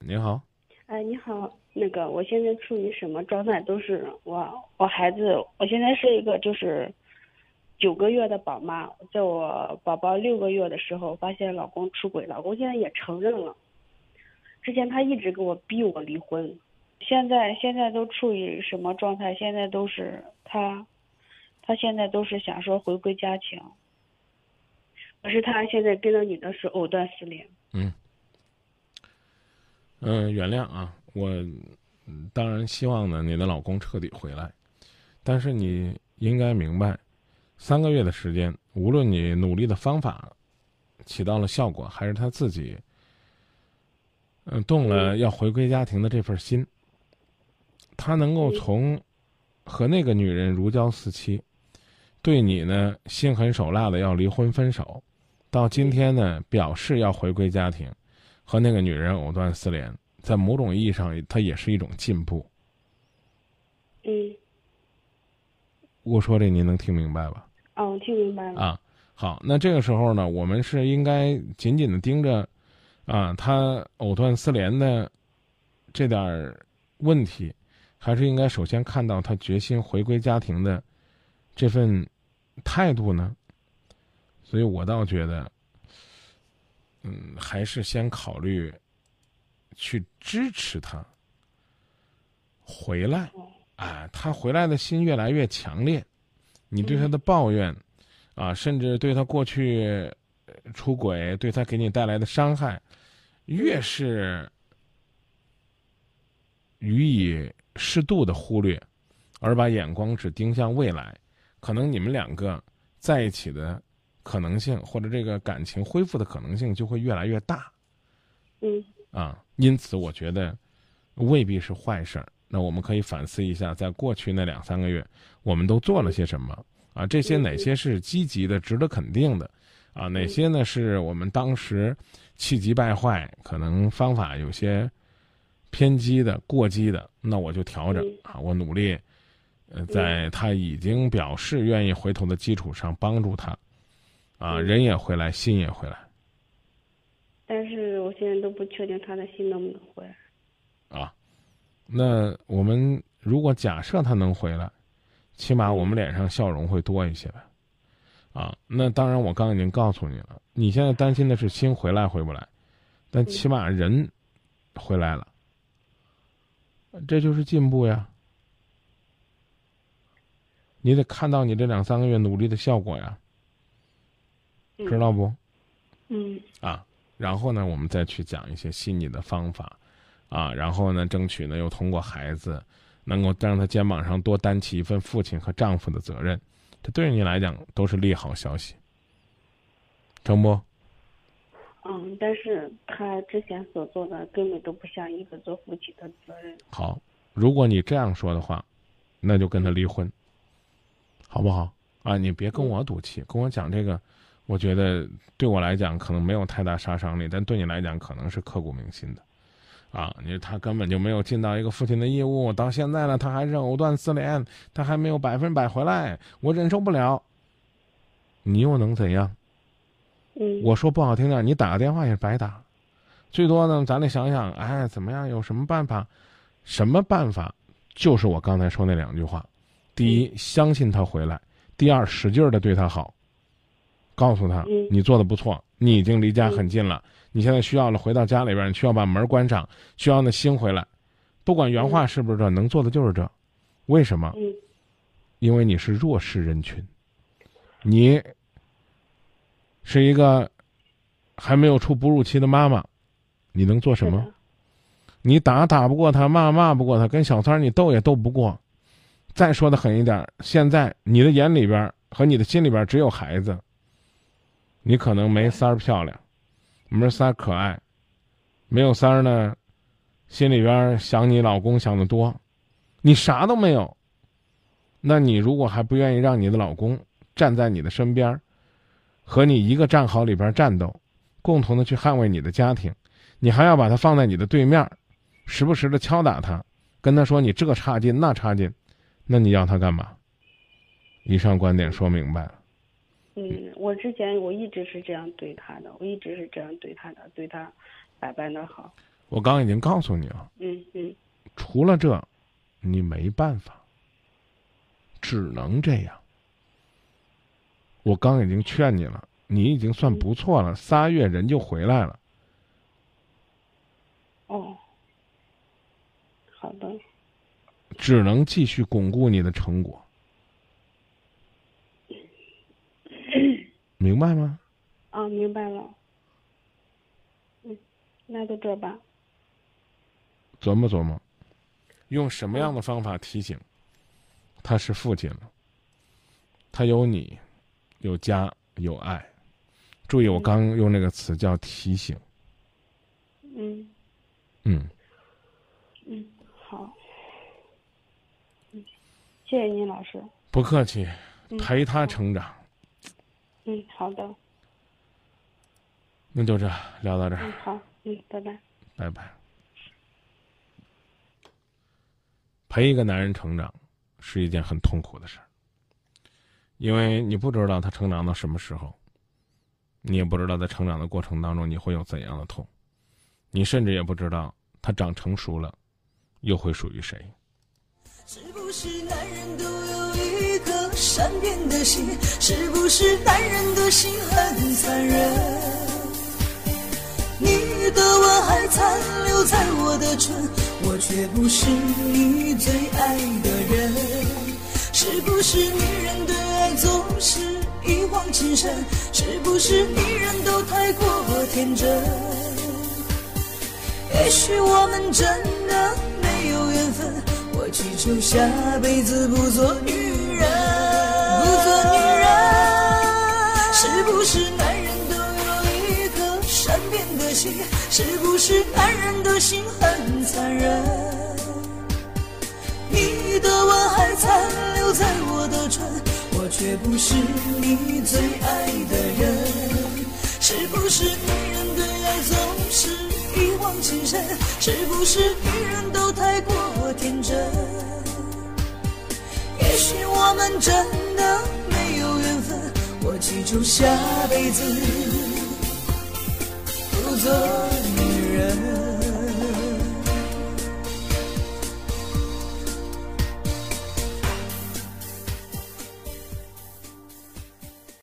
您好，哎，你好，那个我现在处于什么状态？都是我我孩子，我现在是一个就是九个月的宝妈，在我宝宝六个月的时候发现老公出轨，老公现在也承认了。之前他一直给我逼我离婚，现在现在都处于什么状态？现在都是他，他现在都是想说回归家庭，可是他现在跟那女的是藕断丝连。嗯，嗯、原谅啊，我当然希望呢，你的老公彻底回来，但是你应该明白，三个月的时间，无论你努力的方法起到了效果，还是他自己，嗯、动了要回归家庭的这份心，他能够从和那个女人如胶似漆，对你呢心狠手辣的要离婚分手，到今天呢表示要回归家庭，和那个女人藕断丝连，在某种意义上，它也是一种进步。嗯，我说这您能听明白吧？哦，我听明白了。啊，好，那这个时候呢，我们是应该紧紧的盯着，啊，他藕断丝连的这点儿问题，还是应该首先看到他决心回归家庭的这份态度呢？所以我倒觉得，嗯，还是先考虑去支持他回来，啊，他回来的心越来越强烈，你对他的抱怨。啊，甚至对他过去呃出轨对他给你带来的伤害，越是予以适度的忽略，而把眼光只盯向未来，可能你们两个在一起的可能性，或者这个感情恢复的可能性就会越来越大嗯啊。因此，我觉得未必是坏事儿。那我们可以反思一下，在过去那两三个月，我们都做了些什么。啊，这些哪些是积极的、值得肯定的？啊，哪些呢是我们当时气急败坏，可能方法有些偏激的、过激的，那我就调整啊，我努力，呃，在他已经表示愿意回头的基础上帮助他，啊，人也回来，心也回来，但是我现在都不确定他的心能不能回来。啊，那我们如果假设他能回来。起码我们脸上笑容会多一些吧，啊，那当然我刚已经告诉你了，你现在担心的是心回来回不来，但起码人回来了，这就是进步呀。你得看到你这两三个月努力的效果呀，知道不？嗯。啊，然后呢，我们再去讲一些细腻的方法，啊，然后呢，争取呢又通过孩子。能够让他肩膀上多担起一份父亲和丈夫的责任，这对于你来讲都是利好消息，成不？嗯，但是他之前所做的根本都不像一个做父亲的责任。好，如果你这样说的话，那就跟他离婚，好不好？啊，你别跟我赌气，跟我讲这个，我觉得对我来讲可能没有太大杀伤力，但对你来讲可能是刻骨铭心的。啊，你说他根本就没有尽到一个父亲的义务，到现在了，他还是藕断丝连，他还没有百分百回来，我忍受不了。你又能怎样？嗯，我说不好听点，你打个电话也是白打，最多呢，咱得想想，哎，怎么样？有什么办法？什么办法？就是我刚才说那两句话：第一，相信他回来；第二，使劲的对他好，告诉他你做的不错，你已经离家很近了。你现在需要了，回到家里边，你需要把门关上，需要那心回来。不管原话是不是这，能做的就是这。为什么？因为你是弱势人群，你是一个还没有出哺乳期的妈妈，你能做什么？你打打不过他，骂骂不过他，跟小三儿你斗也斗不过。再说的狠一点，现在你的眼里边和你的心里边只有孩子，你可能没三儿漂亮。没三儿可爱，没有三儿呢，心里边想你老公想的多，你啥都没有。那你如果还不愿意让你的老公站在你的身边，和你一个战壕里边战斗，共同的去捍卫你的家庭，你还要把他放在你的对面，时不时的敲打他，跟他说你这差劲那差劲，那你要他干嘛？以上观点说明白了。嗯，我之前我一直是这样对他的，我一直是这样对他的，对他百般的好。我刚已经告诉你了，嗯嗯除了这，你没办法，只能这样。我刚已经劝你了，你已经算不错了，仨月人就回来了。哦，好的，只能继续巩固你的成果，明白吗？啊，明白了。嗯，那就这吧。琢磨琢磨，用什么样的方法提醒他是父亲了？他有你，有家，有爱。注意，我刚用那个词叫提醒。嗯嗯，嗯，好。嗯，谢谢您，老师。不客气，嗯陪他成长。嗯，好的。那就这，聊到这儿嗯，，好。嗯，拜拜。拜拜。陪一个男人成长是一件很痛苦的事儿，因为你不知道他成长到什么时候，你也不知道在成长的过程当中你会有怎样的痛，你甚至也不知道他长成熟了，又会属于谁。是不是男人都善变的心？是不是男人的心很残忍？你的吻还残留在我的唇，我却不是你最爱的人。是不是女人对爱总是一往情深？是不是女人都太过天真？也许我们真的没有缘分，我祈求下辈子不做女人，是不是男人的心很残忍？你的吻还残留在我的唇，我却不是你最爱的人。是不是女人对爱总是一往情深？是不是女人都太过天真？也许我们真的没有缘分，我祈求下辈子的女人。